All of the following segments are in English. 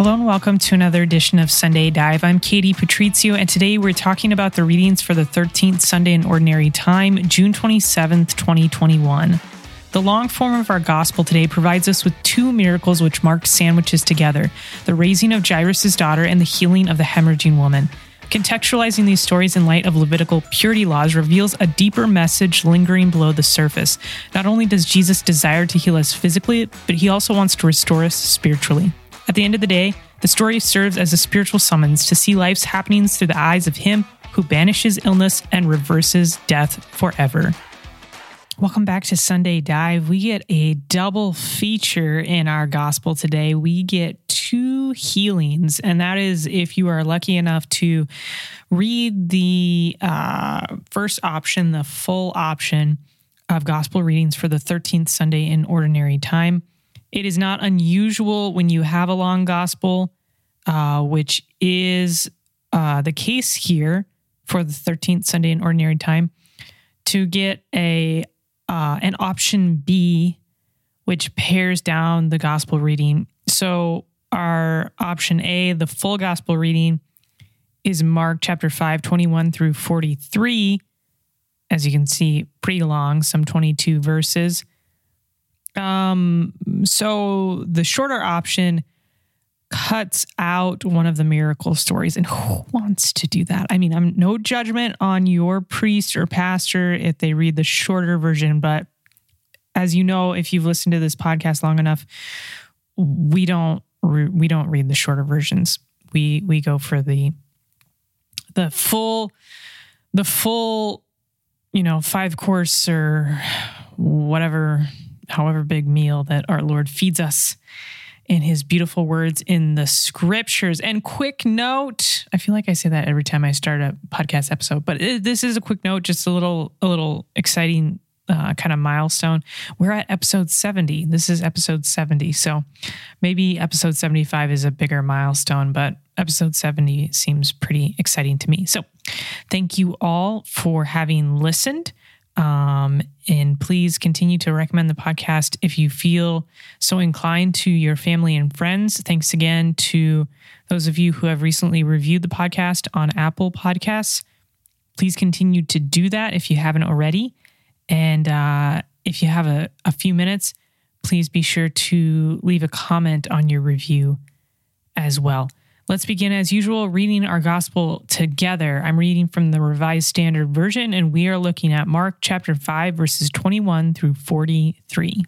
Hello and welcome to another edition of Sunday Dive. I'm Katie Patrizio, and today we're talking about the readings for the 13th Sunday in Ordinary Time, June 27th, 2021. The long form of our gospel today provides us with two miracles which Mark sandwiches together the raising of Jairus' daughter and the healing of the hemorrhaging woman. Contextualizing these stories in light of Levitical purity laws reveals a deeper message lingering below the surface. Not only does Jesus desire to heal us physically, but he also wants to restore us spiritually. At the end of the day, the story serves as a spiritual summons to see life's happenings through the eyes of him who banishes illness and reverses death forever. Welcome back to Sunday Dive. We get a double feature in our gospel today. We get two healings, and that is if you are lucky enough to read the uh, first option, the full option of gospel readings for the 13th Sunday in Ordinary Time. It is not unusual when you have a long gospel, uh, which is uh, the case here for the 13th Sunday in Ordinary Time, to get a uh, an option B, which pares down the gospel reading. So our option A, the full gospel reading, is Mark chapter 5, 21 through 43. As you can see, pretty long, some 22 verses. Um, so the shorter option cuts out one of the miracle stories. And who wants to do that? I mean, I'm no judgment on your priest or pastor if they read the shorter version, but as you know, if you've listened to this podcast long enough, we don't we don't read the shorter versions. We we go for the the full the full you know five course or whatever however big meal that our Lord feeds us in his beautiful words in the scriptures. And quick note, I feel like I say that every time I start a podcast episode, but this is a quick note, just a little a little exciting uh, kind of milestone. We're at episode 70. This is episode 70. So maybe episode 75 is a bigger milestone, but episode 70 seems pretty exciting to me. So thank you all for having listened. Um, and please continue to recommend the podcast if you feel so inclined to your family and friends. Thanks again to those of you who have recently reviewed the podcast on Apple Podcasts. Please continue to do that if you haven't already. And uh, if you have a, a few minutes, please be sure to leave a comment on your review as well. Let's begin as usual reading our gospel together. I'm reading from the Revised Standard Version, and we are looking at Mark chapter 5, verses 21 through 43.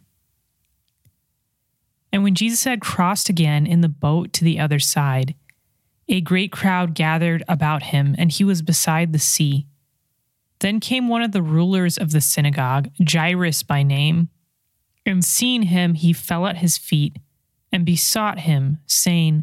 And when Jesus had crossed again in the boat to the other side, a great crowd gathered about him, and he was beside the sea. Then came one of the rulers of the synagogue, Jairus by name, and seeing him, he fell at his feet and besought him, saying,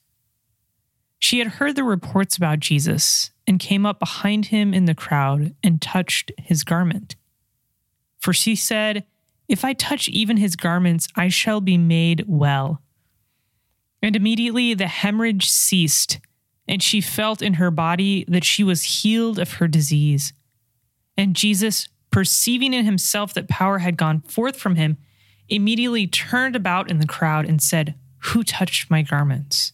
She had heard the reports about Jesus, and came up behind him in the crowd, and touched his garment. For she said, If I touch even his garments, I shall be made well. And immediately the hemorrhage ceased, and she felt in her body that she was healed of her disease. And Jesus, perceiving in himself that power had gone forth from him, immediately turned about in the crowd and said, Who touched my garments?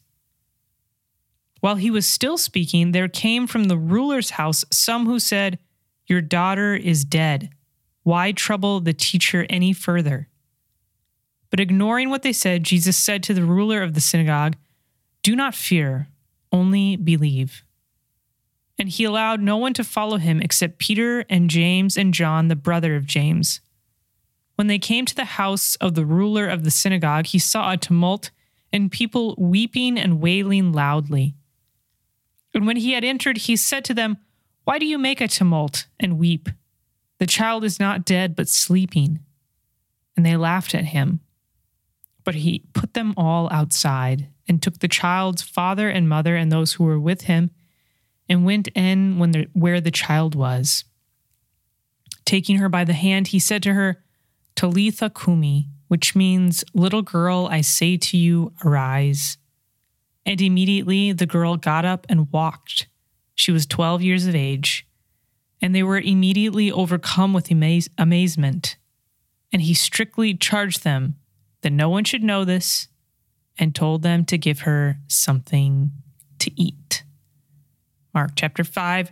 While he was still speaking, there came from the ruler's house some who said, Your daughter is dead. Why trouble the teacher any further? But ignoring what they said, Jesus said to the ruler of the synagogue, Do not fear, only believe. and he allowed no one to follow him except Peter and James and John, the brother of James. When they came to the house of the ruler of the synagogue, he saw a tumult and people weeping and wailing loudly. And when he had entered, he said to them, Why do you make a tumult and weep? The child is not dead, but sleeping. And they laughed at him. But he put them all outside and took the child's father and mother and those who were with him and went in when the, where the child was. Taking her by the hand, he said to her, Talitha Kumi, which means, Little girl, I say to you, arise. And immediately the girl got up and walked. She was 12 years of age. And they were immediately overcome with amaze- amazement. And he strictly charged them that no one should know this and told them to give her something to eat. Mark chapter 5,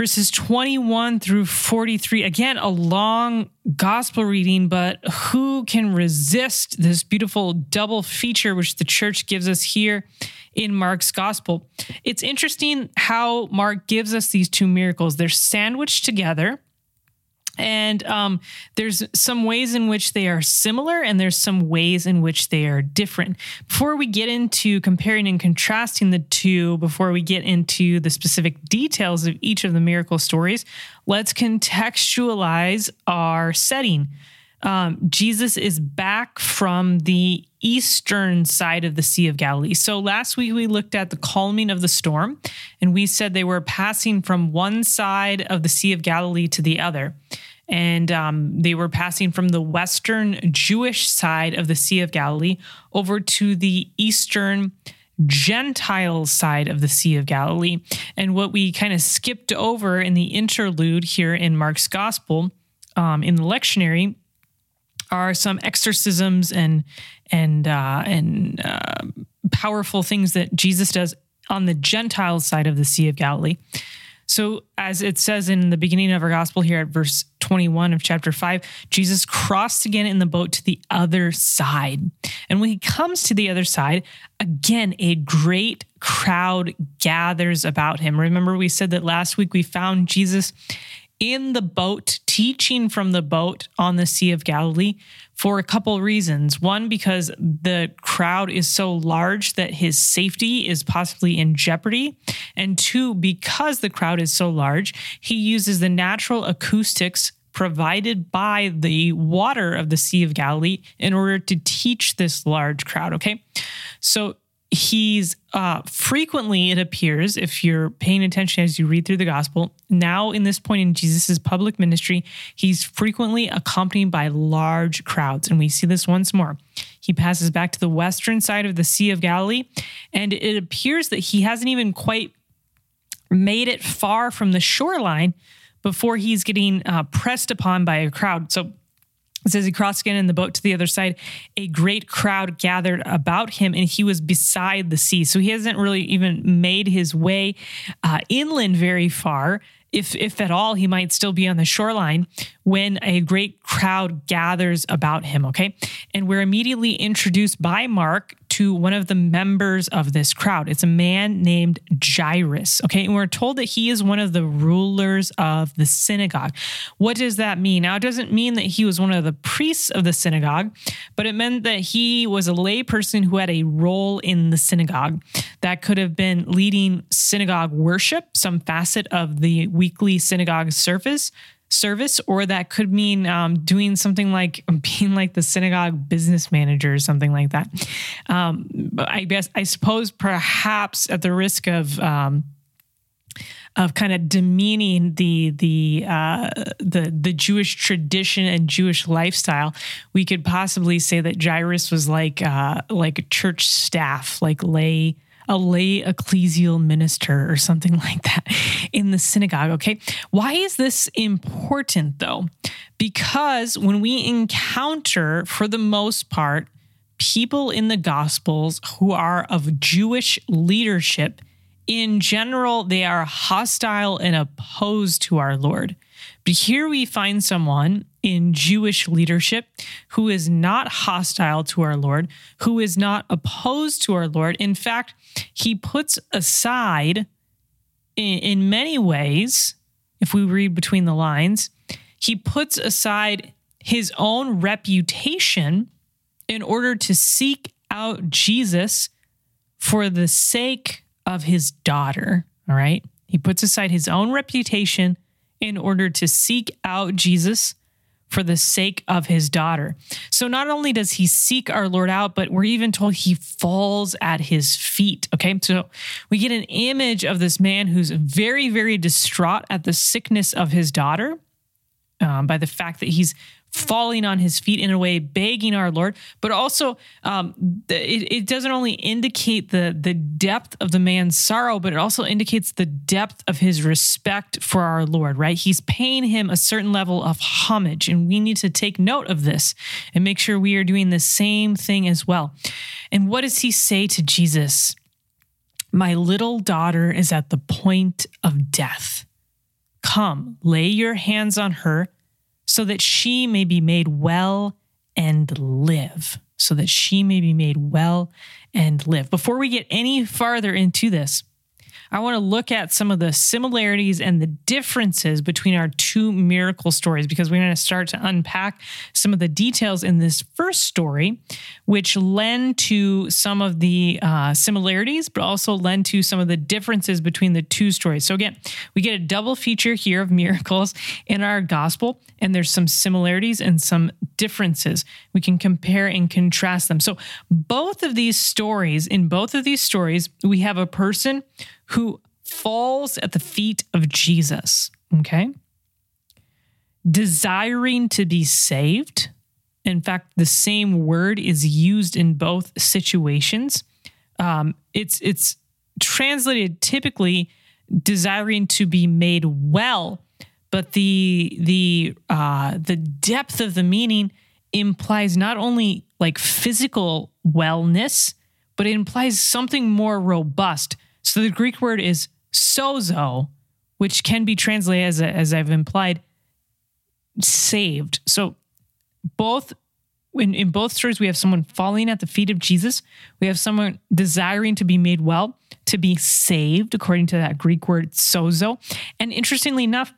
verses 21 through 43. Again, a long gospel reading, but who can resist this beautiful double feature which the church gives us here in Mark's gospel? It's interesting how Mark gives us these two miracles. They're sandwiched together and um, there's some ways in which they are similar, and there's some ways in which they are different. Before we get into comparing and contrasting the two, before we get into the specific details of each of the miracle stories, let's contextualize our setting. Um, Jesus is back from the eastern side of the Sea of Galilee. So last week we looked at the calming of the storm, and we said they were passing from one side of the Sea of Galilee to the other. And um, they were passing from the western Jewish side of the Sea of Galilee over to the eastern Gentile side of the Sea of Galilee. And what we kind of skipped over in the interlude here in Mark's Gospel um, in the lectionary are some exorcisms and and uh, and uh, powerful things that Jesus does on the Gentile side of the Sea of Galilee. So, as it says in the beginning of our gospel here at verse 21 of chapter 5, Jesus crossed again in the boat to the other side. And when he comes to the other side, again, a great crowd gathers about him. Remember, we said that last week we found Jesus in the boat, teaching from the boat on the Sea of Galilee for a couple reasons. One, because the crowd is so large that his safety is possibly in jeopardy. And two, because the crowd is so large, he uses the natural acoustics provided by the water of the Sea of Galilee in order to teach this large crowd. Okay. So he's uh, frequently, it appears, if you're paying attention as you read through the gospel, now in this point in Jesus' public ministry, he's frequently accompanied by large crowds. And we see this once more. He passes back to the western side of the Sea of Galilee, and it appears that he hasn't even quite made it far from the shoreline before he's getting uh, pressed upon by a crowd. So says he crossed again in the boat to the other side. A great crowd gathered about him, and he was beside the sea. So he hasn't really even made his way uh, inland very far. If, if at all, he might still be on the shoreline when a great crowd gathers about him. Okay. And we're immediately introduced by Mark to one of the members of this crowd. It's a man named Jairus. Okay. And we're told that he is one of the rulers of the synagogue. What does that mean? Now, it doesn't mean that he was one of the priests of the synagogue, but it meant that he was a layperson who had a role in the synagogue. That could have been leading synagogue worship, some facet of the weekly synagogue service service, or that could mean um, doing something like being like the synagogue business manager or something like that. Um, I guess I suppose perhaps at the risk of um, of kind of demeaning the the uh, the the Jewish tradition and Jewish lifestyle, we could possibly say that Jairus was like uh, like church staff, like lay a lay ecclesial minister or something like that in the synagogue. Okay. Why is this important though? Because when we encounter, for the most part, people in the Gospels who are of Jewish leadership, in general, they are hostile and opposed to our Lord. But here we find someone in Jewish leadership who is not hostile to our Lord, who is not opposed to our Lord. In fact, he puts aside in, in many ways, if we read between the lines, he puts aside his own reputation in order to seek out Jesus for the sake of his daughter. All right. He puts aside his own reputation in order to seek out Jesus for the sake of his daughter. So not only does he seek our Lord out, but we're even told he falls at his feet. Okay. So we get an image of this man who's very, very distraught at the sickness of his daughter um, by the fact that he's falling on his feet in a way, begging our Lord, but also um, it, it, doesn't only indicate the the depth of the man's sorrow, but it also indicates the depth of his respect for our Lord. Right? He's paying him a certain level of homage, and we need to take note of this and make sure we are doing the same thing as well. And what does he say to Jesus? My little daughter is at the point of death. Come, lay your hands on her so that she may be made well and live. So that she may be made well and live. Before we get any farther into this, I want to look at some of the similarities and the differences between our two miracle stories because we're going to start to unpack some of the details in this first story, which lend to some of the uh, similarities, but also lend to some of the differences between the two stories. So, again, we get a double feature here of miracles in our gospel, and there's some similarities and some differences. We can compare and contrast them. So, both of these stories, in both of these stories, we have a person who falls at the feet of Jesus, okay? Desiring to be saved. In fact, the same word is used in both situations. Um, it's it's translated typically desiring to be made well, but the the uh, the depth of the meaning implies not only like physical wellness, but it implies something more robust, so the Greek word is sozo, which can be translated as, as I've implied, saved. So both in, in both stories, we have someone falling at the feet of Jesus. We have someone desiring to be made well, to be saved, according to that Greek word sozo. And interestingly enough,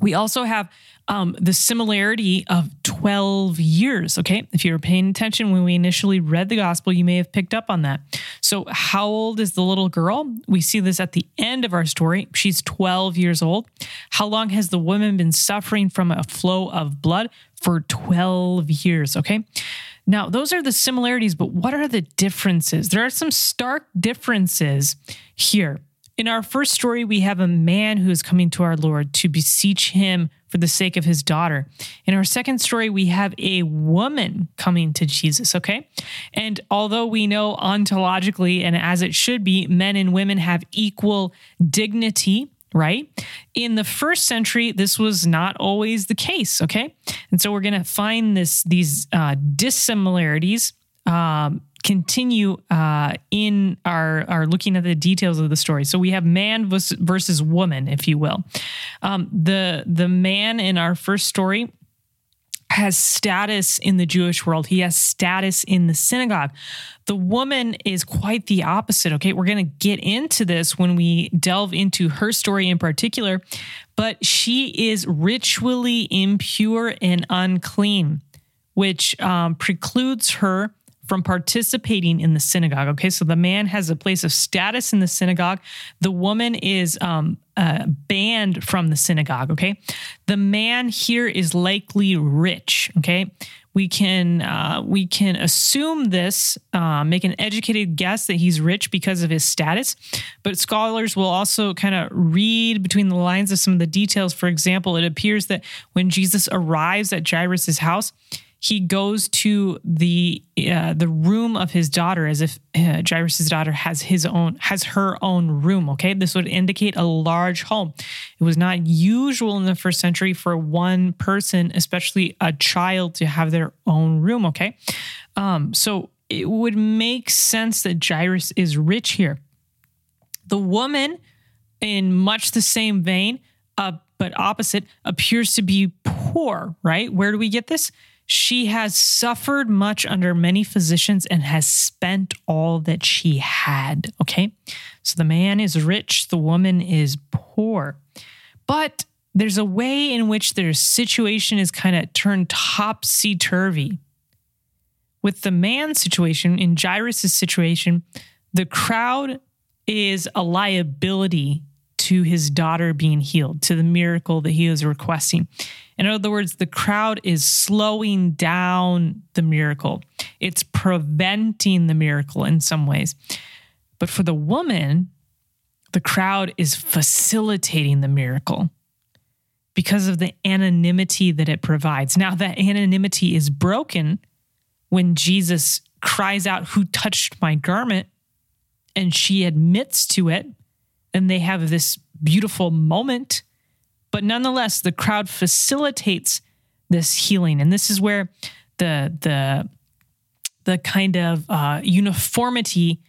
we also have um, the similarity of 12 years. Okay. If you were paying attention when we initially read the gospel, you may have picked up on that. So, how old is the little girl? We see this at the end of our story. She's 12 years old. How long has the woman been suffering from a flow of blood? For 12 years. Okay. Now, those are the similarities, but what are the differences? There are some stark differences here. In our first story, we have a man who is coming to our Lord to beseech him for the sake of his daughter. In our second story, we have a woman coming to Jesus, okay? And although we know ontologically and as it should be, men and women have equal dignity, right? In the first century, this was not always the case, okay? And so we're going to find this these uh, dissimilarities um, continue uh, in our, our looking at the details of the story. So we have man versus woman, if you will. Um, the the man in our first story has status in the Jewish world. He has status in the synagogue. The woman is quite the opposite. Okay, we're going to get into this when we delve into her story in particular, but she is ritually impure and unclean, which um, precludes her from participating in the synagogue. Okay, so the man has a place of status in the synagogue. The woman is um, uh, banned from the synagogue. Okay, the man here is likely rich. Okay, we can uh, we can assume this, uh, make an educated guess that he's rich because of his status. But scholars will also kind of read between the lines of some of the details. For example, it appears that when Jesus arrives at Jairus's house, he goes to the uh, the room of his daughter as if uh, Jairus's daughter has his own has her own room. Okay, this would indicate a large home. It was not usual in the first century for one person, especially a child, to have their own room. Okay, um, so it would make sense that Jairus is rich here. The woman, in much the same vein, uh, but opposite, appears to be poor. Right? Where do we get this? She has suffered much under many physicians and has spent all that she had. Okay. So the man is rich, the woman is poor. But there's a way in which their situation is kind of turned topsy turvy. With the man's situation, in Jairus' situation, the crowd is a liability to his daughter being healed, to the miracle that he is requesting. In other words, the crowd is slowing down the miracle, it's preventing the miracle in some ways. But for the woman, the crowd is facilitating the miracle because of the anonymity that it provides. Now, that anonymity is broken when Jesus cries out, Who touched my garment? And she admits to it, and they have this beautiful moment. But nonetheless, the crowd facilitates this healing. And this is where the, the, the kind of uh, uniformity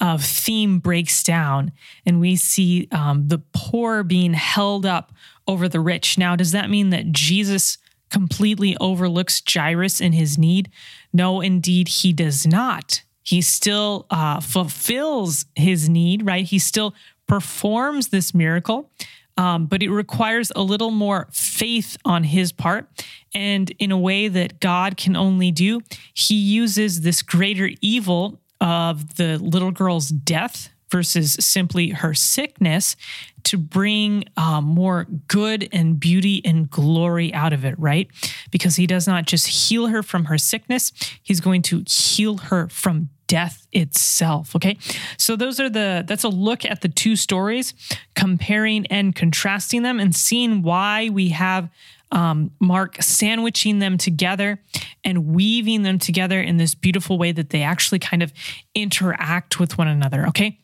of theme breaks down, and we see um, the poor being held up over the rich. Now, does that mean that Jesus completely overlooks Jairus in his need? No, indeed, he does not. He still uh, fulfills his need, right? He still performs this miracle, um, but it requires a little more faith on his part. And in a way that God can only do, he uses this greater evil of the little girl's death versus simply her sickness to bring um, more good and beauty and glory out of it, right? Because he does not just heal her from her sickness, he's going to heal her from death itself. Okay. So those are the, that's a look at the two stories, comparing and contrasting them and seeing why we have um, Mark sandwiching them together and weaving them together in this beautiful way that they actually kind of interact with one another. Okay.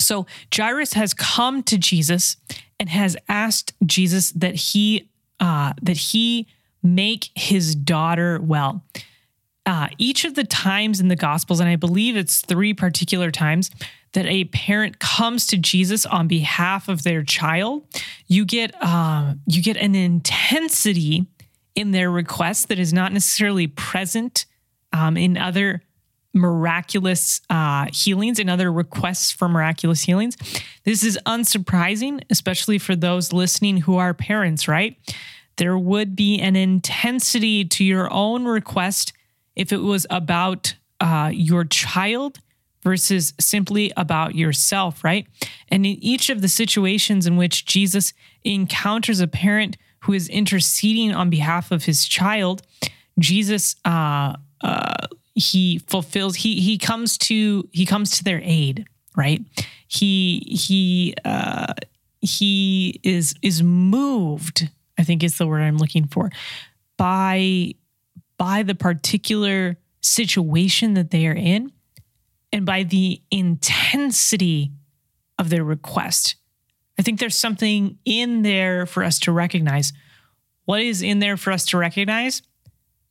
So Jairus has come to Jesus and has asked Jesus that he uh, that he make his daughter well. Uh, each of the times in the Gospels, and I believe it's three particular times that a parent comes to Jesus on behalf of their child, you get uh, you get an intensity in their request that is not necessarily present um, in other miraculous uh, healings and other requests for miraculous healings. This is unsurprising, especially for those listening who are parents, right? There would be an intensity to your own request if it was about uh, your child versus simply about yourself, right? And in each of the situations in which Jesus encounters a parent who is interceding on behalf of his child, Jesus uh, uh, he fulfills he he comes to he comes to their aid right he he uh he is is moved i think is the word i'm looking for by by the particular situation that they are in and by the intensity of their request. I think there's something in there for us to recognize. What is in there for us to recognize?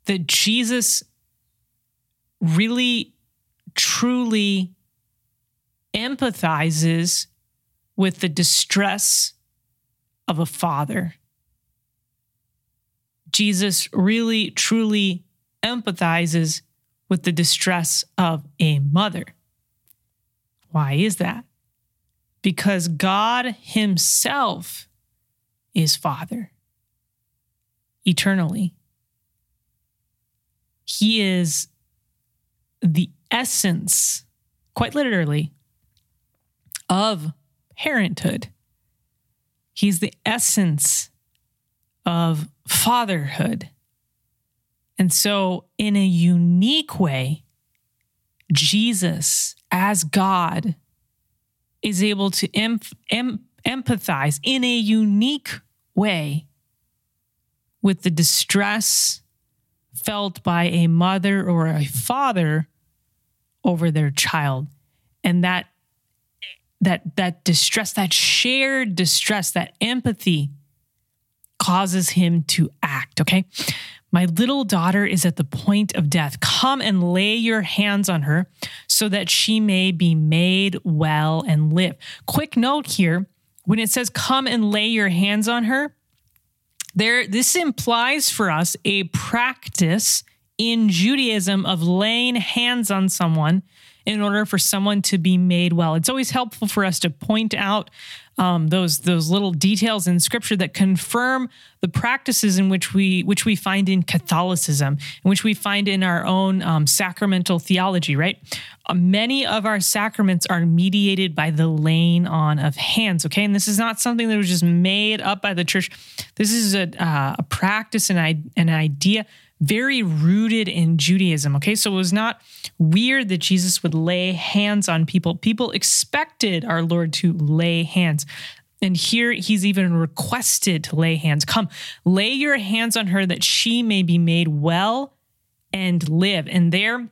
That jesus really truly empathizes with the distress of a father. Jesus really truly empathizes with the distress of a mother. Why is that? Because God Himself is Father eternally. He is the essence, quite literally, of parenthood. He's the essence of fatherhood. And so, in a unique way, Jesus, as God, is able to em- em- empathize in a unique way with the distress felt by a mother or a father over their child and that that that distress that shared distress that empathy causes him to act okay? My little daughter is at the point of death. Come and lay your hands on her so that she may be made well and live. Quick note here when it says come and lay your hands on her There, this implies for us a practice in Judaism of laying hands on someone in order for someone to be made well. It's always helpful for us to point out um, those those little details in Scripture that confirm the practices in which we which we find in Catholicism, in which we find in our own um, sacramental theology. Right, uh, many of our sacraments are mediated by the laying on of hands. Okay, and this is not something that was just made up by the church. This is a, uh, a practice and an idea very rooted in Judaism. Okay, so it was not weird that Jesus would lay hands on people. People expected our Lord to lay hands. And here he's even requested to lay hands. Come, lay your hands on her that she may be made well and live. And there,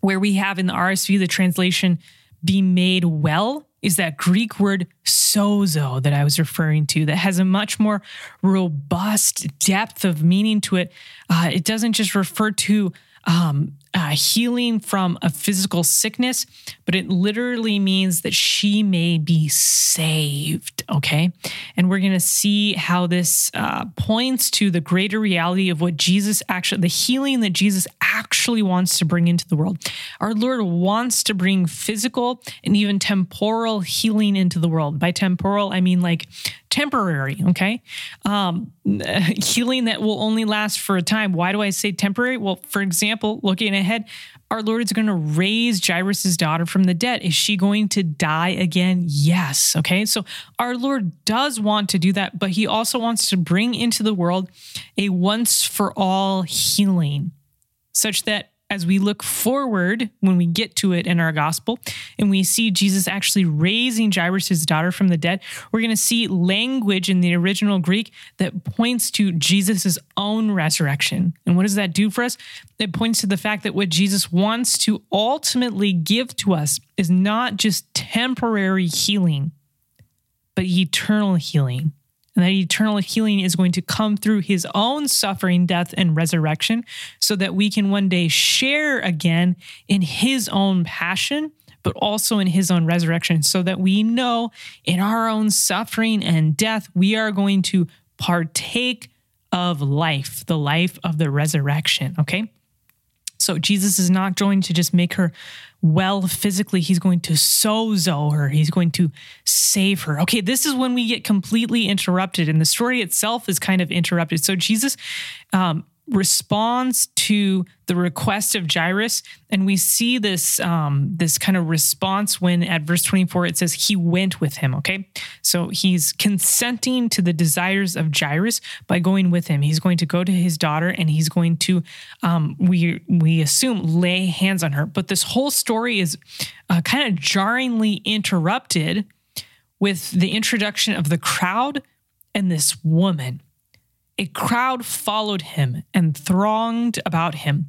where we have in the RSV the translation, be made well, is that Greek word sozo that I was referring to that has a much more robust depth of meaning to it. Uh, it doesn't just refer to um, uh, healing from a physical sickness, but it literally means that she may be saved. Okay. And we're going to see how this uh, points to the greater reality of what Jesus actually, the healing that Jesus actually wants to bring into the world. Our Lord wants to bring physical and even temporal healing into the world. By temporal, I mean like temporary, okay? Um, healing that will only last for a time. Why do I say temporary? Well, for example, looking ahead, our Lord is going to raise Jairus' daughter from the dead. Is she going to die again? Yes. Okay. So our Lord does want to do that, but he also wants to bring into the world a once for all healing such that as we look forward when we get to it in our gospel and we see Jesus actually raising Jairus' daughter from the dead, we're going to see language in the original Greek that points to Jesus' own resurrection. And what does that do for us? It points to the fact that what Jesus wants to ultimately give to us is not just temporary healing, but eternal healing and that eternal healing is going to come through his own suffering, death, and resurrection so that we can one day share again in his own passion, but also in his own resurrection, so that we know in our own suffering and death, we are going to partake of life, the life of the resurrection. Okay. So Jesus is not going to just make her well physically. He's going to sozo her. He's going to save her. Okay, this is when we get completely interrupted, and the story itself is kind of interrupted. So Jesus um, responds to the request of Jairus, and we see this um, this kind of response when at verse 24 it says he went with him. Okay, so he's consenting to the desires of Jairus by going with him. He's going to go to his daughter, and he's going to um, we we assume lay hands on her. But this whole story is uh, kind of jarringly interrupted with the introduction of the crowd and this woman a crowd followed him and thronged about him.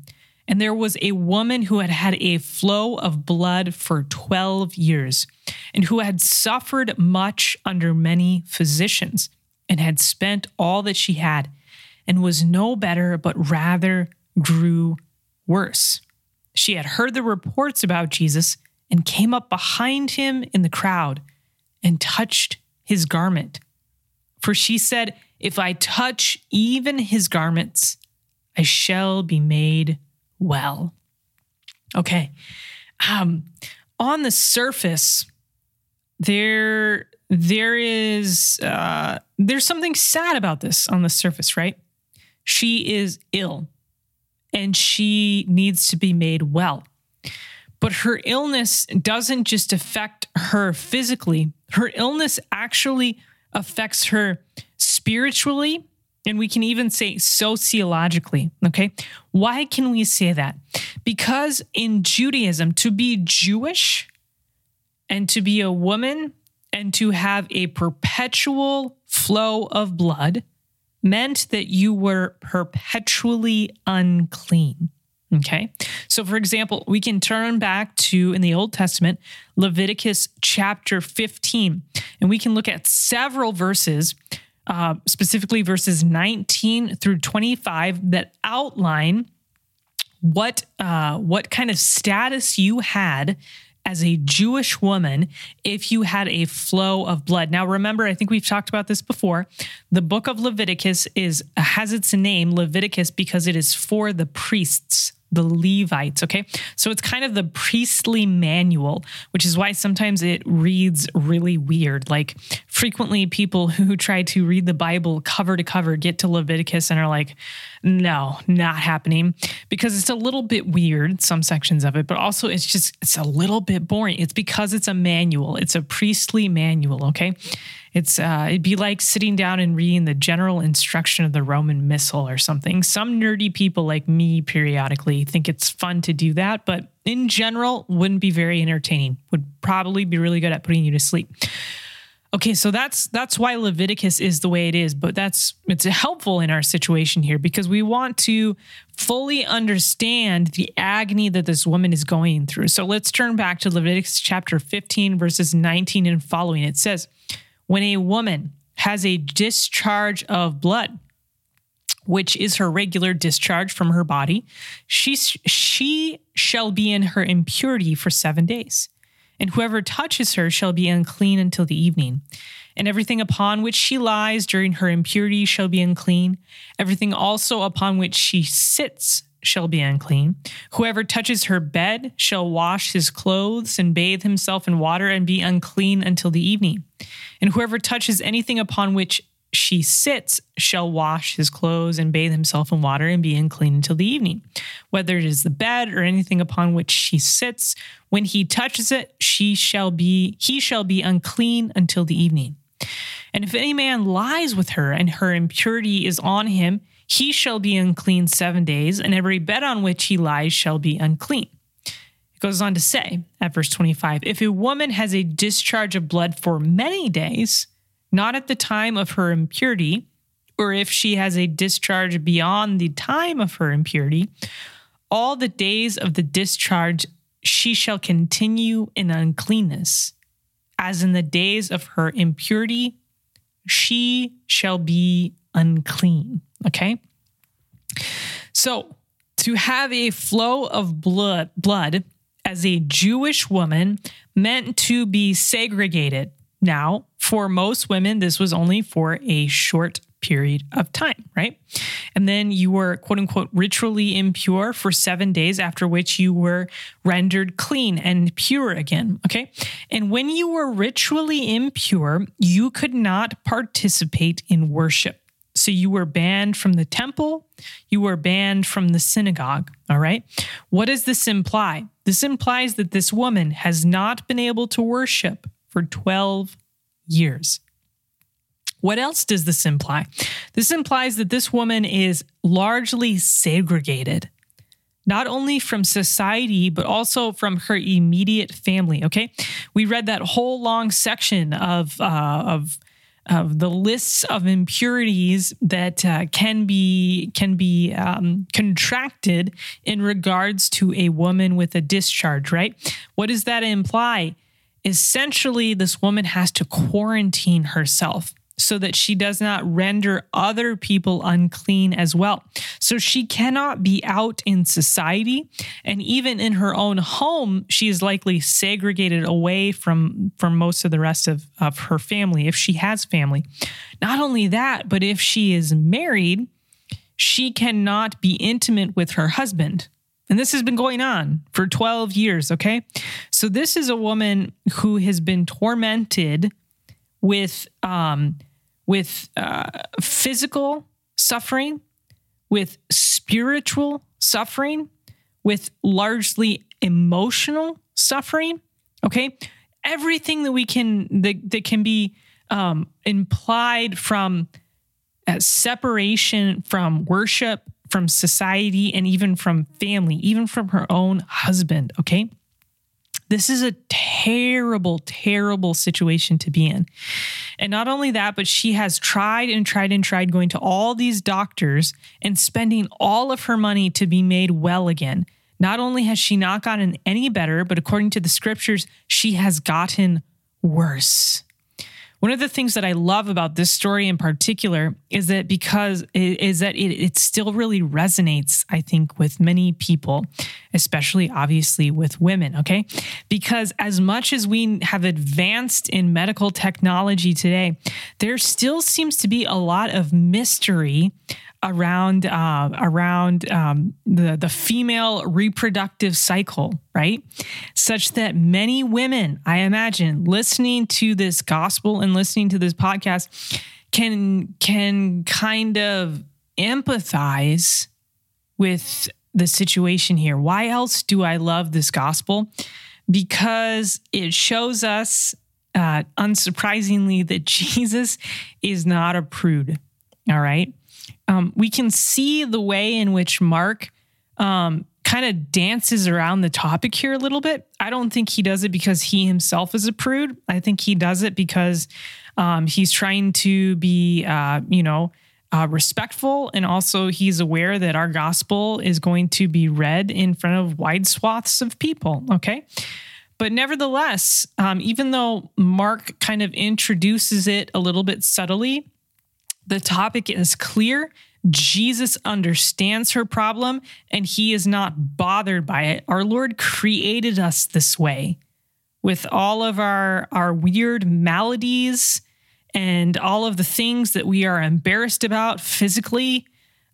And there was a woman who had had a flow of blood for 12 years, and who had suffered much under many physicians, and had spent all that she had, and was no better, but rather grew worse. She had heard the reports about Jesus and came up behind him in the crowd and touched his garment. For she said, if I touch even his garments, I shall be made well. Okay. Um, on the surface, there there is uh, there's something sad about this on the surface, right? She is ill and she needs to be made well. But her illness doesn't just affect her physically, her illness actually affects her spiritually, and we can even say sociologically. Okay. Why can we say that? Because in Judaism, to be Jewish and to be a woman and to have a perpetual flow of blood meant that you were perpetually unclean. Okay. So, for example, we can turn back to in the Old Testament, Leviticus chapter 15, and we can look at several verses, uh, specifically verses 19 through 25, that outline what uh, what kind of status you had as a Jewish woman if you had a flow of blood. Now remember, I think we've talked about this before. The book of Leviticus is has its name Leviticus because it is for the priests the Levites. Okay. So it's kind of the priestly manual, which is why sometimes it reads really weird. Like frequently, people who try to read the Bible cover to cover get to Leviticus and are like, no, not happening because it's a little bit weird, some sections of it, but also it's just, it's a little bit boring. It's because it's a manual, it's a priestly manual. Okay. It's uh, it'd be like sitting down and reading the general instruction of the Roman Missal or something. Some nerdy people like me periodically think it's fun to do that, but in general, wouldn't be very entertaining. Would probably be really good at putting you to sleep. Okay, so that's that's why Leviticus is the way it is, but that's it's helpful in our situation here because we want to fully understand the agony that this woman is going through. So let's turn back to Leviticus chapter 15 verses 19 and following. It says, when a woman has a discharge of blood, which is her regular discharge from her body, she, she shall be in her impurity for seven days. And whoever touches her shall be unclean until the evening. And everything upon which she lies during her impurity shall be unclean. Everything also upon which she sits shall be unclean. Whoever touches her bed shall wash his clothes and bathe himself in water and be unclean until the evening. And whoever touches anything upon which she sits shall wash his clothes and bathe himself in water and be unclean until the evening. Whether it is the bed or anything upon which she sits, when he touches it, she shall be he shall be unclean until the evening. And if any man lies with her and her impurity is on him, he shall be unclean seven days, and every bed on which he lies shall be unclean. It goes on to say at verse 25 If a woman has a discharge of blood for many days, not at the time of her impurity, or if she has a discharge beyond the time of her impurity, all the days of the discharge she shall continue in uncleanness. As in the days of her impurity, she shall be unclean. Okay. So to have a flow of blood, blood as a Jewish woman meant to be segregated. Now, for most women, this was only for a short period of time, right? And then you were quote unquote ritually impure for seven days, after which you were rendered clean and pure again, okay? And when you were ritually impure, you could not participate in worship. So you were banned from the temple, you were banned from the synagogue. All right. What does this imply? This implies that this woman has not been able to worship for 12 years. What else does this imply? This implies that this woman is largely segregated, not only from society, but also from her immediate family. Okay. We read that whole long section of, uh, of, of the lists of impurities that uh, can be can be um, contracted in regards to a woman with a discharge. Right? What does that imply? Essentially, this woman has to quarantine herself so that she does not render other people unclean as well. So she cannot be out in society and even in her own home she is likely segregated away from from most of the rest of, of her family if she has family. Not only that, but if she is married, she cannot be intimate with her husband. And this has been going on for 12 years, okay? So this is a woman who has been tormented with um, with uh, physical suffering, with spiritual suffering, with largely emotional suffering. Okay, everything that we can that, that can be um, implied from uh, separation from worship, from society, and even from family, even from her own husband. Okay. This is a terrible, terrible situation to be in. And not only that, but she has tried and tried and tried going to all these doctors and spending all of her money to be made well again. Not only has she not gotten any better, but according to the scriptures, she has gotten worse. One of the things that I love about this story in particular is that because is that it, it still really resonates, I think, with many people, especially obviously with women. Okay. Because as much as we have advanced in medical technology today, there still seems to be a lot of mystery around uh, around um, the the female reproductive cycle, right? Such that many women, I imagine, listening to this gospel and listening to this podcast, can can kind of empathize with the situation here. Why else do I love this gospel? Because it shows us, uh, unsurprisingly, that Jesus is not a prude. All right um, we can see the way in which Mark um, kind of dances around the topic here a little bit. I don't think he does it because he himself is a prude. I think he does it because um, he's trying to be, uh, you know, uh, respectful. And also, he's aware that our gospel is going to be read in front of wide swaths of people. Okay. But nevertheless, um, even though Mark kind of introduces it a little bit subtly, the topic is clear. Jesus understands her problem and he is not bothered by it. Our Lord created us this way with all of our, our weird maladies and all of the things that we are embarrassed about physically,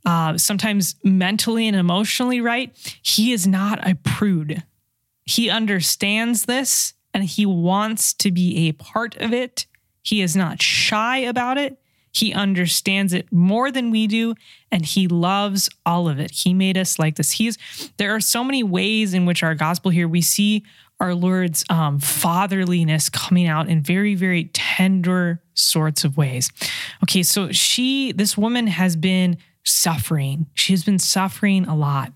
uh, sometimes mentally and emotionally, right? He is not a prude. He understands this and he wants to be a part of it. He is not shy about it. He understands it more than we do, and he loves all of it. He made us like this. He's there are so many ways in which our gospel here we see our Lord's um, fatherliness coming out in very, very tender sorts of ways. Okay, so she, this woman has been suffering. She has been suffering a lot,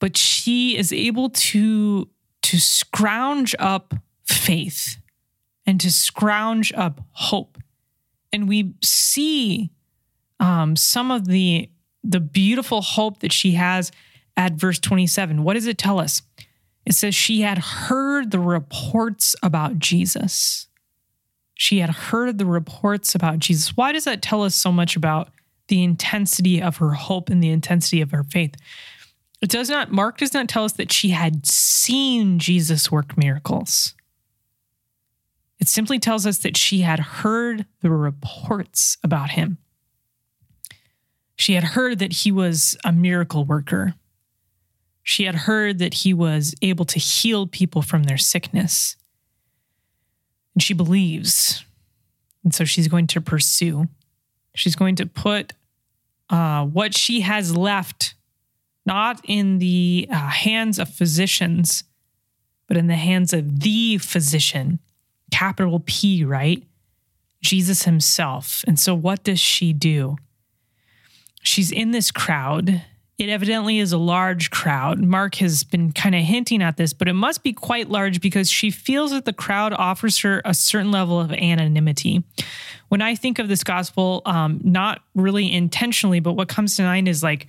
but she is able to to scrounge up faith and to scrounge up hope and we see um, some of the the beautiful hope that she has at verse 27. What does it tell us? It says she had heard the reports about Jesus. She had heard the reports about Jesus. Why does that tell us so much about the intensity of her hope and the intensity of her faith? It does not, Mark does not tell us that she had seen Jesus work miracles. It simply tells us that she had heard the reports about him. She had heard that he was a miracle worker. She had heard that he was able to heal people from their sickness. And she believes. And so she's going to pursue. She's going to put uh, what she has left not in the uh, hands of physicians, but in the hands of the physician capital P, right? Jesus himself. And so, what does she do? She's in this crowd. It evidently is a large crowd. Mark has been kind of hinting at this, but it must be quite large because she feels that the crowd offers her a certain level of anonymity. When I think of this gospel, um, not really intentionally, but what comes to mind is like,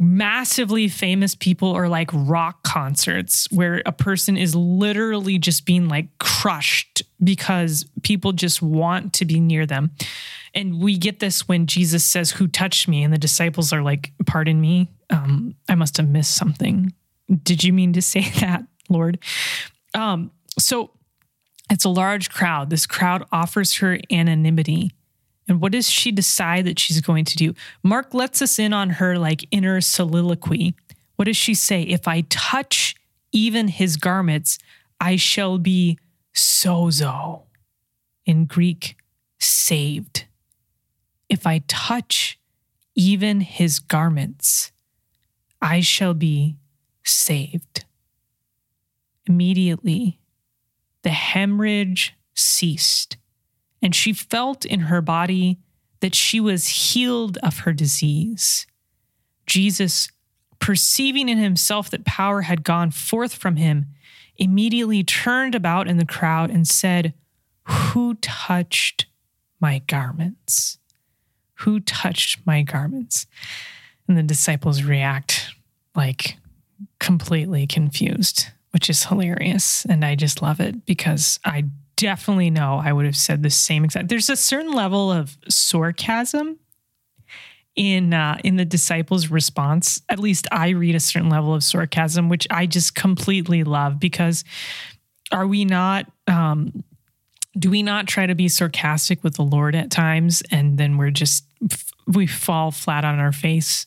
massively famous people or like rock concerts where a person is literally just being like crushed because people just want to be near them. And we get this when Jesus says, Who touched me? And the disciples are like, Pardon me. Um, I must have missed something. Did you mean to say that, Lord? Um, so it's a large crowd. This crowd offers her anonymity. And what does she decide that she's going to do? Mark lets us in on her like inner soliloquy. What does she say? If I touch even his garments, I shall be sozo. In Greek, saved. If I touch even his garments, I shall be saved. Immediately, the hemorrhage ceased and she felt in her body that she was healed of her disease. Jesus, perceiving in himself that power had gone forth from him, immediately turned about in the crowd and said, Who touched my garments? Who touched my garments? And the disciples react like completely confused, which is hilarious. And I just love it because I definitely know I would have said the same exact. There's a certain level of sarcasm in uh, in the disciples' response. At least I read a certain level of sarcasm, which I just completely love because are we not? Um, do we not try to be sarcastic with the Lord at times, and then we're just we fall flat on our face?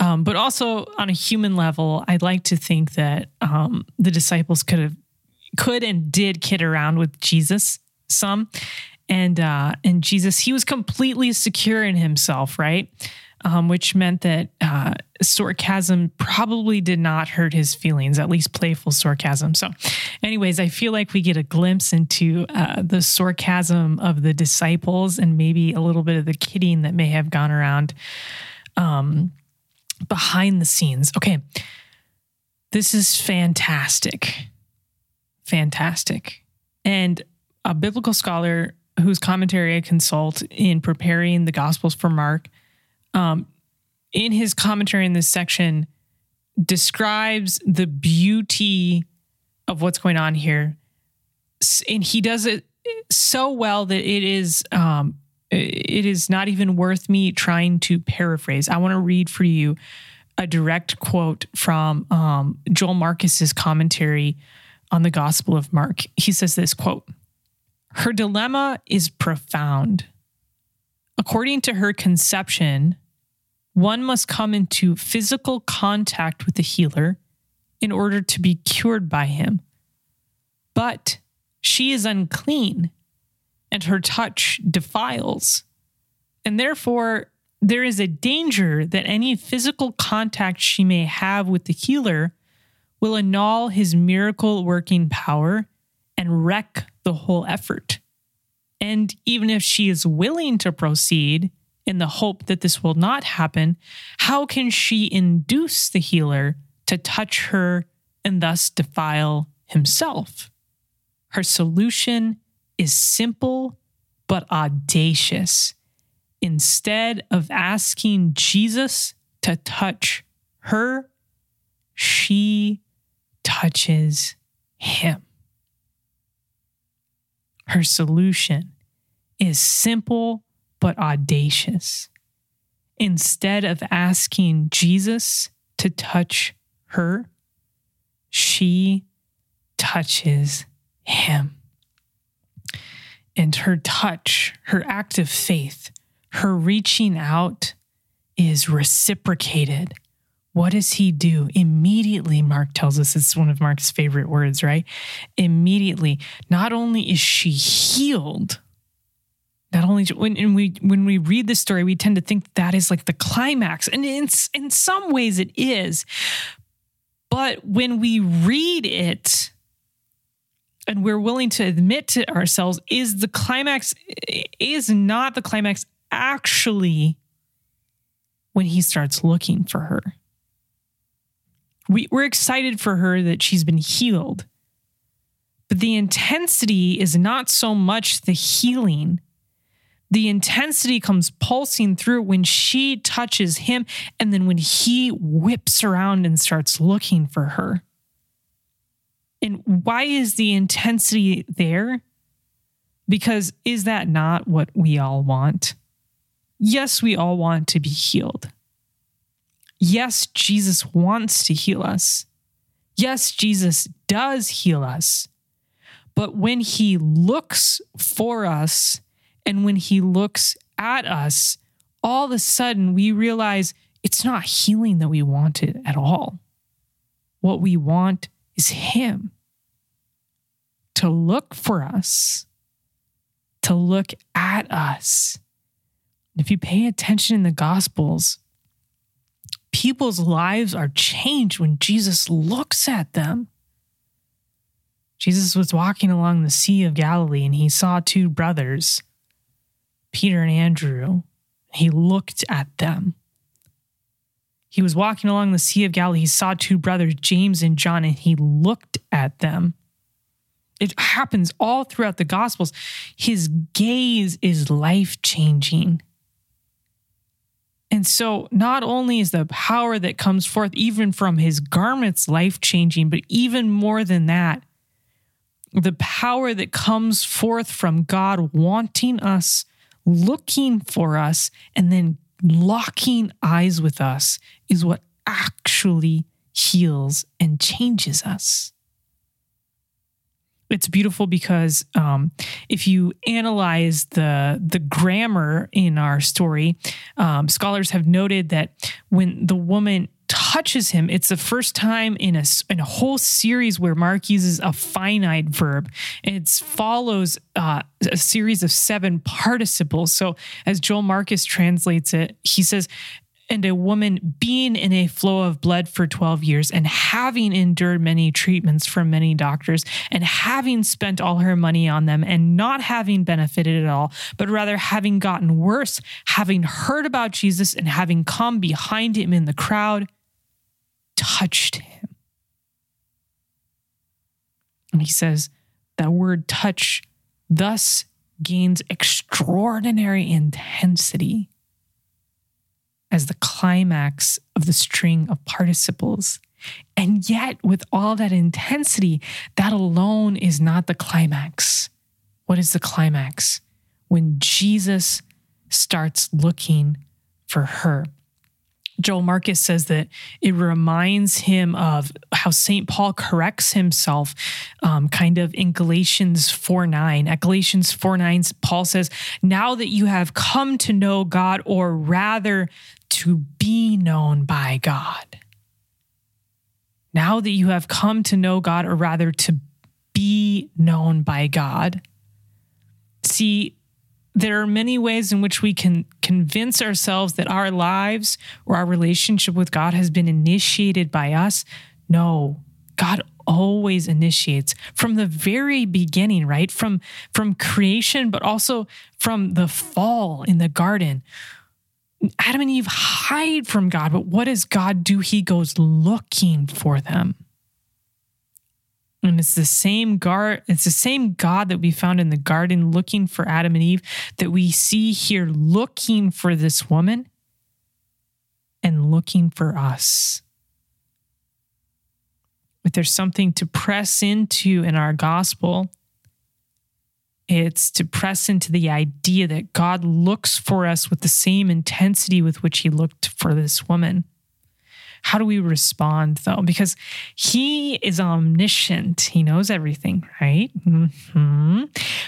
Um, but also on a human level, I'd like to think that um, the disciples could have could and did kid around with Jesus some. And uh, and Jesus, he was completely secure in himself, right? Um, which meant that uh, sarcasm probably did not hurt his feelings, at least playful sarcasm. So, anyways, I feel like we get a glimpse into uh, the sarcasm of the disciples and maybe a little bit of the kidding that may have gone around um, behind the scenes. Okay, this is fantastic fantastic. And a biblical scholar whose commentary I consult in preparing the Gospels for Mark, um, in his commentary in this section, describes the beauty of what's going on here. And he does it so well that it is um, it is not even worth me trying to paraphrase. I want to read for you a direct quote from um, Joel Marcus's commentary on the Gospel of Mark. He says this quote, her dilemma is profound. According to her conception, one must come into physical contact with the healer in order to be cured by him. But she is unclean, and her touch defiles. And therefore, there is a danger that any physical contact she may have with the healer will annul his miracle working power and wreck the whole effort. And even if she is willing to proceed in the hope that this will not happen, how can she induce the healer to touch her and thus defile himself? Her solution is simple but audacious. Instead of asking Jesus to touch her, touches him. Her solution is simple but audacious. Instead of asking Jesus to touch her, she touches him. And her touch, her act of faith, her reaching out is reciprocated what does he do? Immediately, Mark tells us it's one of Mark's favorite words, right? Immediately, not only is she healed, not only when we when we read the story, we tend to think that is like the climax, and in in some ways it is. But when we read it, and we're willing to admit to ourselves, is the climax is not the climax actually when he starts looking for her we, we're excited for her that she's been healed. But the intensity is not so much the healing. The intensity comes pulsing through when she touches him and then when he whips around and starts looking for her. And why is the intensity there? Because is that not what we all want? Yes, we all want to be healed. Yes, Jesus wants to heal us. Yes, Jesus does heal us. But when he looks for us and when he looks at us, all of a sudden we realize it's not healing that we wanted at all. What we want is him to look for us, to look at us. If you pay attention in the Gospels, people's lives are changed when Jesus looks at them. Jesus was walking along the Sea of Galilee and he saw two brothers, Peter and Andrew. He looked at them. He was walking along the Sea of Galilee. He saw two brothers, James and John, and he looked at them. It happens all throughout the Gospels. His gaze is life changing. And so, not only is the power that comes forth even from his garments life changing, but even more than that, the power that comes forth from God wanting us, looking for us, and then locking eyes with us is what actually heals and changes us. It's beautiful because um, if you analyze the the grammar in our story, um, scholars have noted that when the woman touches him. It's the first time in a, in a whole series where Mark uses a finite verb. It follows uh, a series of seven participles. So, as Joel Marcus translates it, he says, and a woman being in a flow of blood for 12 years and having endured many treatments from many doctors and having spent all her money on them and not having benefited at all, but rather having gotten worse, having heard about Jesus and having come behind him in the crowd touched him. And he says that word touch thus gains extraordinary intensity as the climax of the string of participles. And yet, with all that intensity, that alone is not the climax. What is the climax? When Jesus starts looking for her. Joel Marcus says that it reminds him of how St. Paul corrects himself um, kind of in Galatians 4 9. At Galatians 4 9, Paul says, Now that you have come to know God, or rather to be known by God. Now that you have come to know God, or rather to be known by God. See, there are many ways in which we can convince ourselves that our lives or our relationship with God has been initiated by us. No, God always initiates from the very beginning, right? From from creation, but also from the fall in the garden. Adam and Eve hide from God, but what does God do? He goes looking for them. And it's the same it's the same God that we found in the garden looking for Adam and Eve that we see here looking for this woman and looking for us. If there's something to press into in our gospel, it's to press into the idea that God looks for us with the same intensity with which he looked for this woman. How do we respond though? Because he is omniscient, he knows everything, right? Mm-hmm.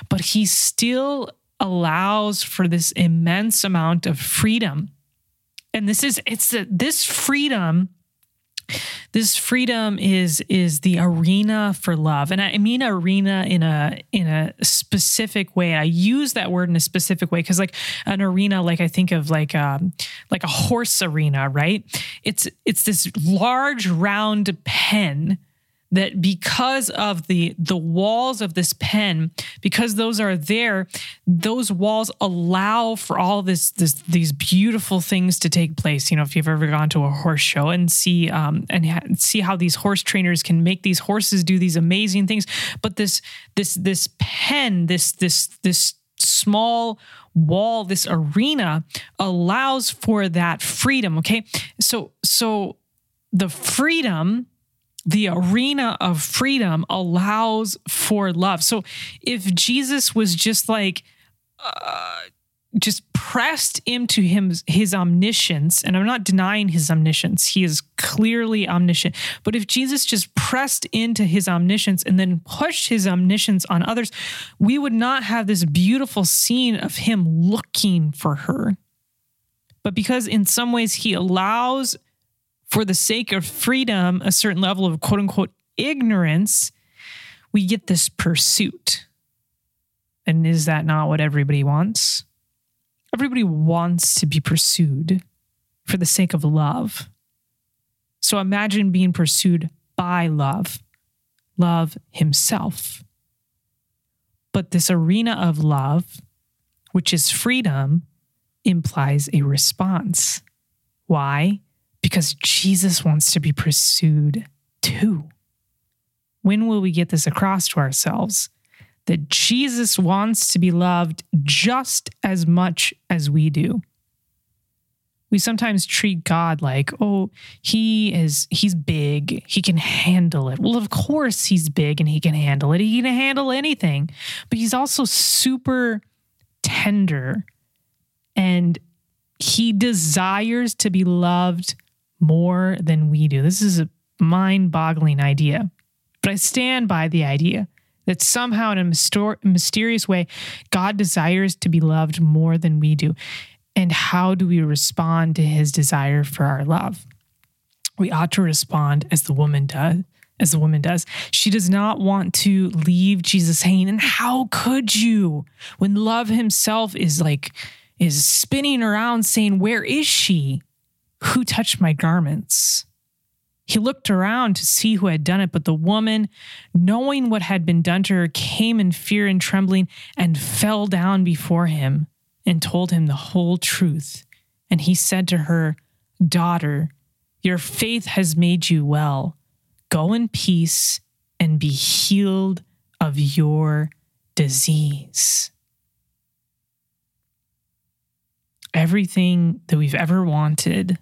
But he still allows for this immense amount of freedom. And this is, it's the, this freedom this freedom is is the arena for love. And i mean arena in a in a specific way. I use that word in a specific way because like an arena like i think of like um like a horse arena right? It's it's this large round pen that because of the the walls of this pen because those are there those walls allow for all this this these beautiful things to take place. You know if you've ever gone to a horse show and see um and ha- see how these horse trainers can make these horses do these amazing things. But this this this pen this this this small wall this arena allows for that freedom okay? So so the freedom the arena of freedom allows for love. So if Jesus was just like, uh, just pressed into him his omniscience and i'm not denying his omniscience he is clearly omniscient but if jesus just pressed into his omniscience and then pushed his omniscience on others we would not have this beautiful scene of him looking for her but because in some ways he allows for the sake of freedom, a certain level of quote unquote ignorance, we get this pursuit. And is that not what everybody wants? Everybody wants to be pursued for the sake of love. So imagine being pursued by love, love himself. But this arena of love, which is freedom, implies a response. Why? Because Jesus wants to be pursued too. When will we get this across to ourselves? That Jesus wants to be loved just as much as we do. We sometimes treat God like, oh, he is, he's big. He can handle it. Well, of course he's big and he can handle it. He can handle anything, but he's also super tender and he desires to be loved more than we do. This is a mind boggling idea, but I stand by the idea that somehow, in a mysterious way, God desires to be loved more than we do. And how do we respond to his desire for our love? We ought to respond as the woman does. As the woman does, she does not want to leave Jesus hanging. And how could you, when love himself is like is spinning around saying, Where is she? Who touched my garments? He looked around to see who had done it, but the woman, knowing what had been done to her, came in fear and trembling and fell down before him and told him the whole truth. And he said to her, Daughter, your faith has made you well. Go in peace and be healed of your disease. Everything that we've ever wanted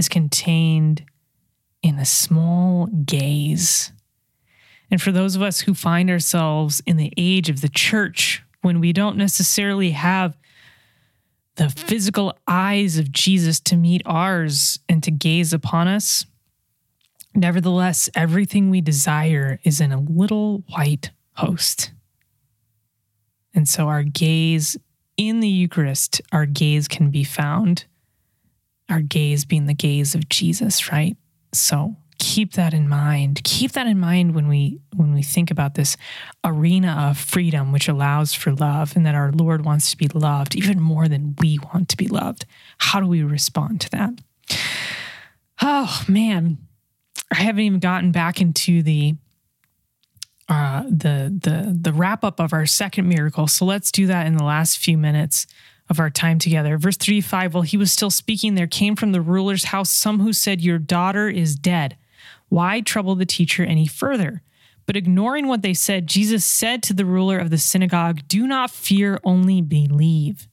is contained in a small gaze. And for those of us who find ourselves in the age of the church, when we don't necessarily have the physical eyes of Jesus to meet ours and to gaze upon us, nevertheless, everything we desire is in a little white host. And so our gaze in the Eucharist, our gaze can be found. Our gaze being the gaze of Jesus, right? So keep that in mind. Keep that in mind when we when we think about this arena of freedom which allows for love and that our Lord wants to be loved even more than we want to be loved. How do we respond to that? Oh man, I haven't even gotten back into the uh, the the the wrap up of our second miracle. So let's do that in the last few minutes of our time together. Verse 35 While he was still speaking, there came from the ruler's house some who said, Your daughter is dead. Why trouble the teacher any further? But ignoring what they said, Jesus said to the ruler of the synagogue, Do not fear, only believe.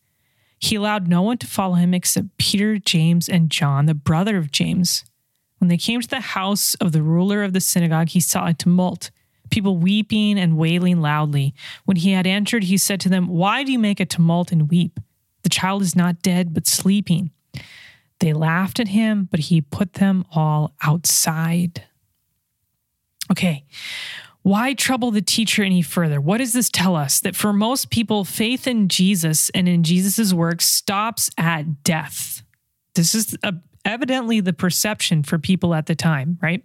He allowed no one to follow him except Peter, James, and John, the brother of James. When they came to the house of the ruler of the synagogue, he saw a tumult, people weeping and wailing loudly. When he had entered, he said to them, Why do you make a tumult and weep? The child is not dead, but sleeping. They laughed at him, but he put them all outside. Okay, why trouble the teacher any further? What does this tell us? That for most people, faith in Jesus and in Jesus' work stops at death. This is a, evidently the perception for people at the time, right?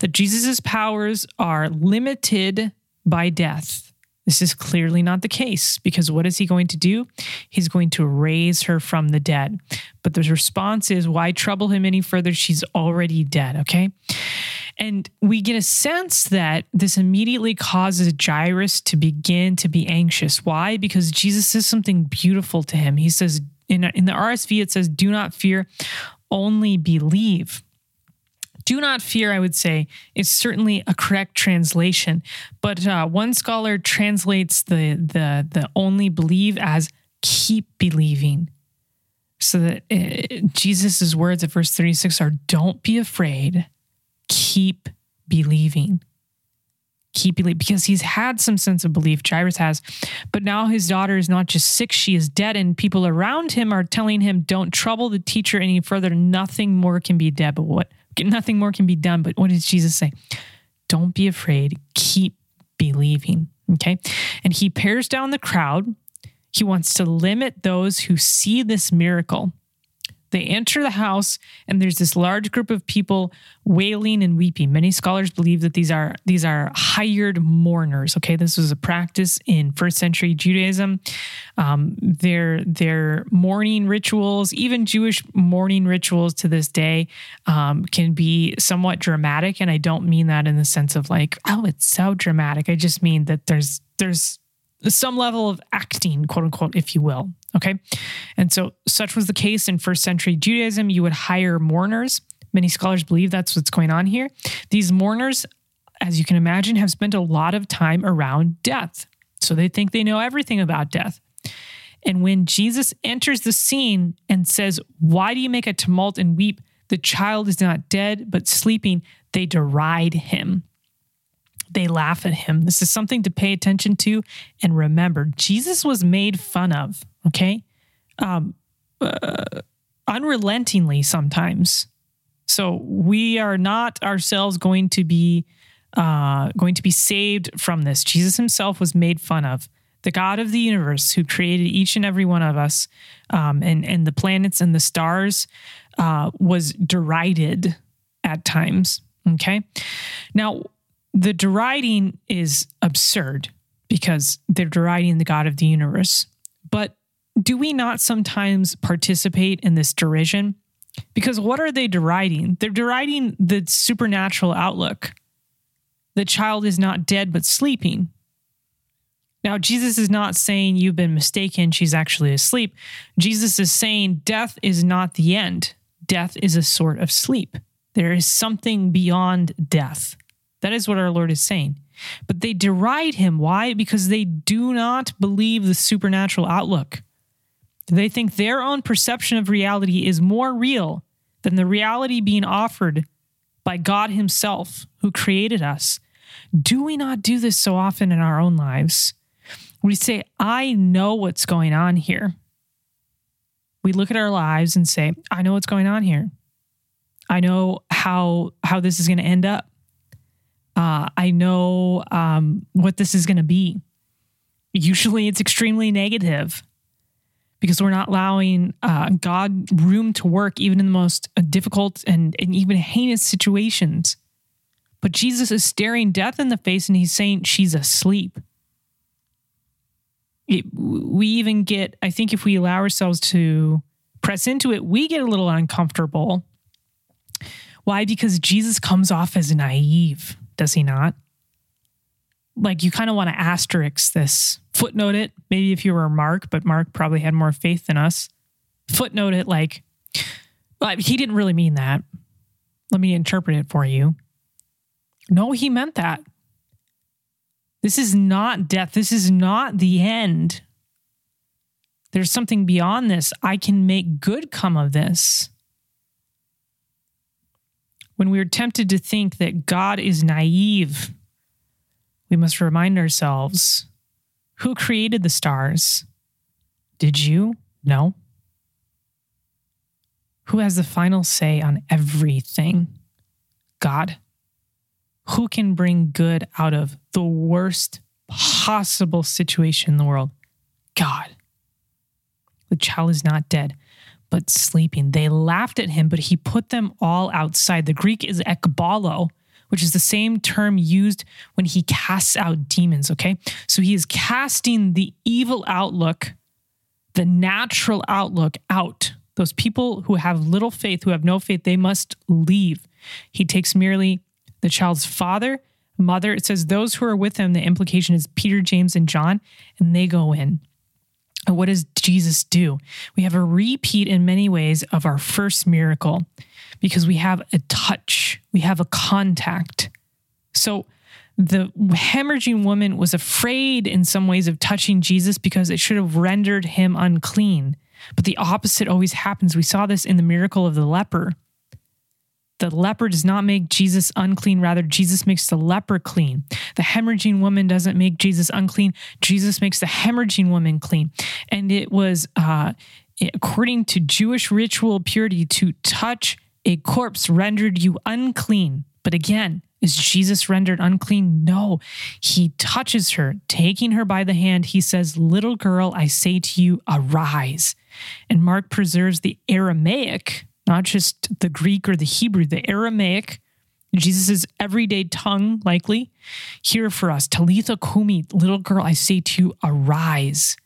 That Jesus' powers are limited by death. This is clearly not the case because what is he going to do? He's going to raise her from the dead. But the response is, why trouble him any further? She's already dead, okay? And we get a sense that this immediately causes Jairus to begin to be anxious. Why? Because Jesus says something beautiful to him. He says, in, in the RSV, it says, do not fear, only believe do not fear, I would say, is certainly a correct translation. But uh, one scholar translates the, the, the only believe as keep believing. So that uh, Jesus' words at verse 36 are don't be afraid, keep believing. Keep believing because he's had some sense of belief, Jairus has, but now his daughter is not just sick, she is dead, and people around him are telling him, Don't trouble the teacher any further. Nothing more can be done. But what nothing more can be done. But what does Jesus say? Don't be afraid. Keep believing. Okay. And he pares down the crowd. He wants to limit those who see this miracle they enter the house and there's this large group of people wailing and weeping. Many scholars believe that these are these are hired mourners. Okay, this was a practice in first century Judaism. Um, their their mourning rituals, even Jewish mourning rituals to this day, um, can be somewhat dramatic. And I don't mean that in the sense of like, oh, it's so dramatic. I just mean that there's there's some level of acting, quote unquote, if you will. Okay. And so, such was the case in first century Judaism. You would hire mourners. Many scholars believe that's what's going on here. These mourners, as you can imagine, have spent a lot of time around death. So they think they know everything about death. And when Jesus enters the scene and says, Why do you make a tumult and weep? The child is not dead, but sleeping, they deride him. They laugh at him. This is something to pay attention to and remember. Jesus was made fun of, okay? Um, uh, unrelentingly sometimes. So we are not ourselves going to be uh, going to be saved from this. Jesus himself was made fun of. The God of the universe, who created each and every one of us, um, and and the planets and the stars, uh, was derided at times. Okay, now the deriding is absurd because they're deriding the God of the universe. But do we not sometimes participate in this derision? Because what are they deriding? They're deriding the supernatural outlook. The child is not dead but sleeping. Now, Jesus is not saying you've been mistaken, she's actually asleep. Jesus is saying death is not the end, death is a sort of sleep. There is something beyond death. That is what our Lord is saying. But they deride him. Why? Because they do not believe the supernatural outlook. They think their own perception of reality is more real than the reality being offered by God Himself, who created us. Do we not do this so often in our own lives? We say, I know what's going on here. We look at our lives and say, I know what's going on here. I know how how this is going to end up. Uh, I know um, what this is going to be. Usually it's extremely negative because we're not allowing uh, God room to work even in the most uh, difficult and, and even heinous situations. But Jesus is staring death in the face and he's saying she's asleep. It, we even get, I think, if we allow ourselves to press into it, we get a little uncomfortable. Why? Because Jesus comes off as naive does he not? Like you kind of want to asterisk this, footnote it. Maybe if you were Mark, but Mark probably had more faith than us. Footnote it like, he didn't really mean that. Let me interpret it for you. No, he meant that. This is not death. This is not the end. There's something beyond this. I can make good come of this when we are tempted to think that God is naive, we must remind ourselves who created the stars? Did you? No. Who has the final say on everything? God. Who can bring good out of the worst possible situation in the world? God. The child is not dead but sleeping. They laughed at him, but he put them all outside. The Greek is ekbalo, which is the same term used when he casts out demons, okay? So he is casting the evil outlook, the natural outlook out. Those people who have little faith, who have no faith, they must leave. He takes merely the child's father, mother. It says those who are with him, the implication is Peter, James, and John, and they go in. And what does Jesus do? We have a repeat in many ways of our first miracle because we have a touch, we have a contact. So the hemorrhaging woman was afraid in some ways of touching Jesus because it should have rendered him unclean. But the opposite always happens. We saw this in the miracle of the leper the leper does not make Jesus unclean. Rather, Jesus makes the leper clean. The hemorrhaging woman doesn't make Jesus unclean. Jesus makes the hemorrhaging woman clean. And it was, uh, according to Jewish ritual purity, to touch a corpse rendered you unclean. But again, is Jesus rendered unclean? No. He touches her, taking her by the hand. He says, Little girl, I say to you, arise. And Mark preserves the Aramaic not just the Greek or the Hebrew, the Aramaic, Jesus' everyday tongue, likely, here for us. Talitha Kumi, little girl, I say to you, arise.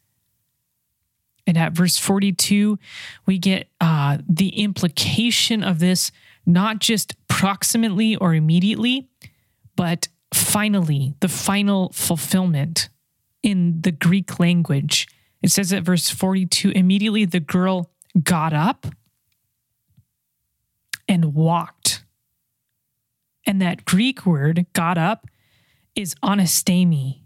And at verse 42, we get uh, the implication of this, not just proximately or immediately, but finally, the final fulfillment in the Greek language. It says at verse 42 immediately the girl got up and walked. And that Greek word, got up, is anastemi.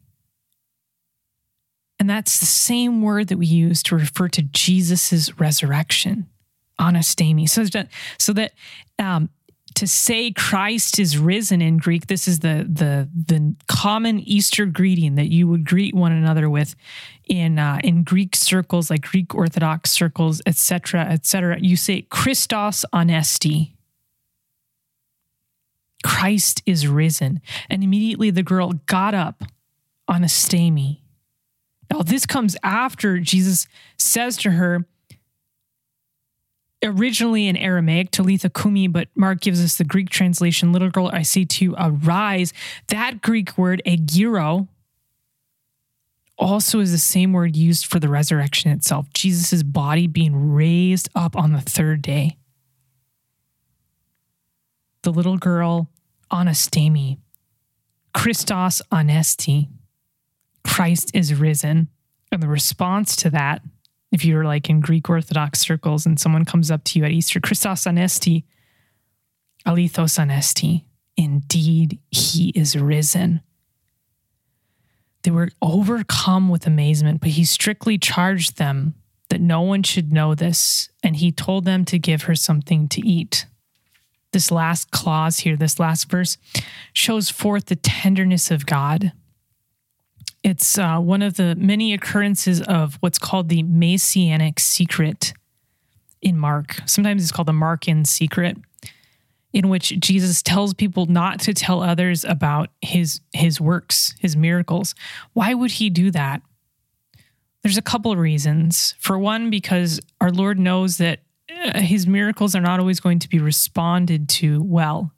And that's the same word that we use to refer to Jesus's resurrection, anastemi. So that, so that um, to say Christ is risen in Greek, this is the the the common Easter greeting that you would greet one another with in uh, in Greek circles, like Greek Orthodox circles, etc., etc. You say Christos anesti. Christ is risen, and immediately the girl got up anastemi. Now this comes after Jesus says to her, originally in Aramaic, Talitha Kumi, but Mark gives us the Greek translation, little girl, I say to you, arise. That Greek word, egiro, also is the same word used for the resurrection itself, Jesus' body being raised up on the third day. The little girl, anastemi, Christos anesti, Christ is risen. And the response to that if you're like in Greek Orthodox circles and someone comes up to you at Easter, Christos anesti, alithos anesti, indeed he is risen. They were overcome with amazement, but he strictly charged them that no one should know this, and he told them to give her something to eat. This last clause here, this last verse, shows forth the tenderness of God it's uh, one of the many occurrences of what's called the messianic secret in Mark. Sometimes it's called the Markan secret, in which Jesus tells people not to tell others about his his works, his miracles. Why would he do that? There's a couple of reasons. For one, because our Lord knows that his miracles are not always going to be responded to well.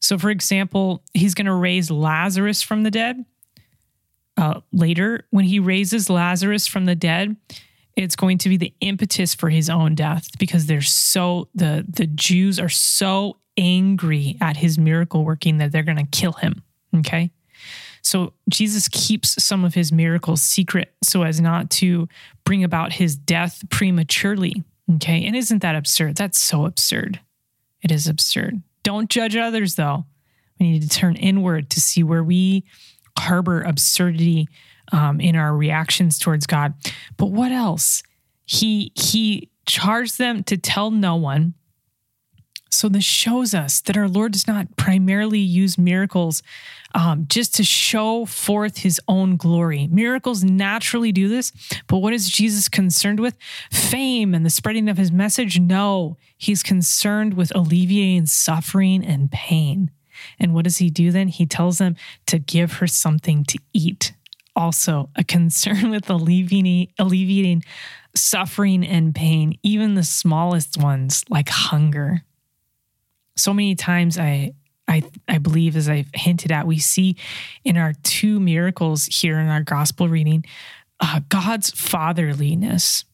So, for example, he's going to raise Lazarus from the dead uh, later when he raises Lazarus from the dead, it's going to be the impetus for his own death because they're so the the Jews are so angry at his miracle working that they're going to kill him. Okay. So Jesus keeps some of his miracles secret so as not to bring about his death prematurely. Okay. And isn't that absurd? That's so absurd. It is absurd. Don't judge others though. We need to turn inward to see where we harbor absurdity um, in our reactions towards God. But what else? He he charged them to tell no one. So this shows us that our Lord does not primarily use miracles um, just to show forth His own glory. Miracles naturally do this, but what is Jesus concerned with? Fame and the spreading of His message? No, He's concerned with alleviating suffering and pain. And what does he do then? He tells them to give her something to eat. Also, a concern with alleviating, alleviating suffering and pain, even the smallest ones like hunger. So many times I I, I believe, as I've hinted at, we see in our two miracles here in our gospel reading uh, God's fatherliness.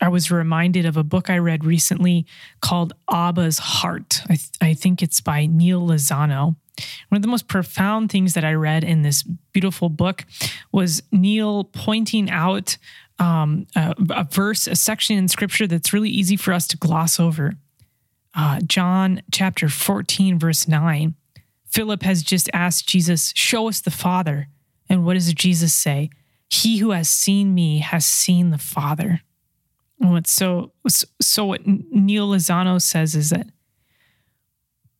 I was reminded of a book I read recently called Abba's Heart. I, th- I think it's by Neal Lozano. One of the most profound things that I read in this beautiful book was Neal pointing out um, a, a, verse, a section in scripture that's really easy for us to gloss over. Uh, John chapter 14, verse 9. Philip has just asked Jesus, Show us the Father. And what does Jesus say? He who has seen me has seen the Father. And so so what Neal Lozano says is that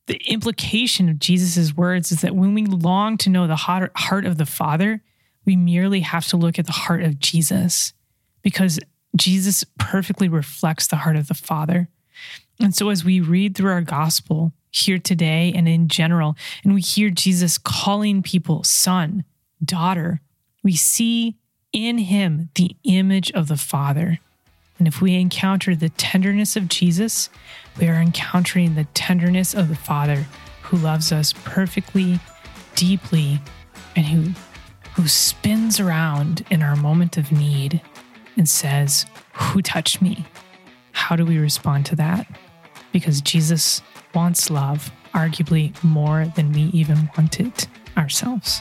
the implication of Jesus' words is that when we long to know the heart of the Father, we merely have to look at the heart of Jesus because Jesus perfectly reflects the heart of the Father. And so as we read through our gospel here today and in general, and we hear Jesus calling people son, daughter, we see in him the image of the Father. And if we encounter the tenderness of Jesus, we are encountering the tenderness of the Father who loves us perfectly, deeply, and who, who spins around in our moment of need and says, Who touched me? How do we respond to that? Because Jesus wants love, arguably more than we even want it ourselves.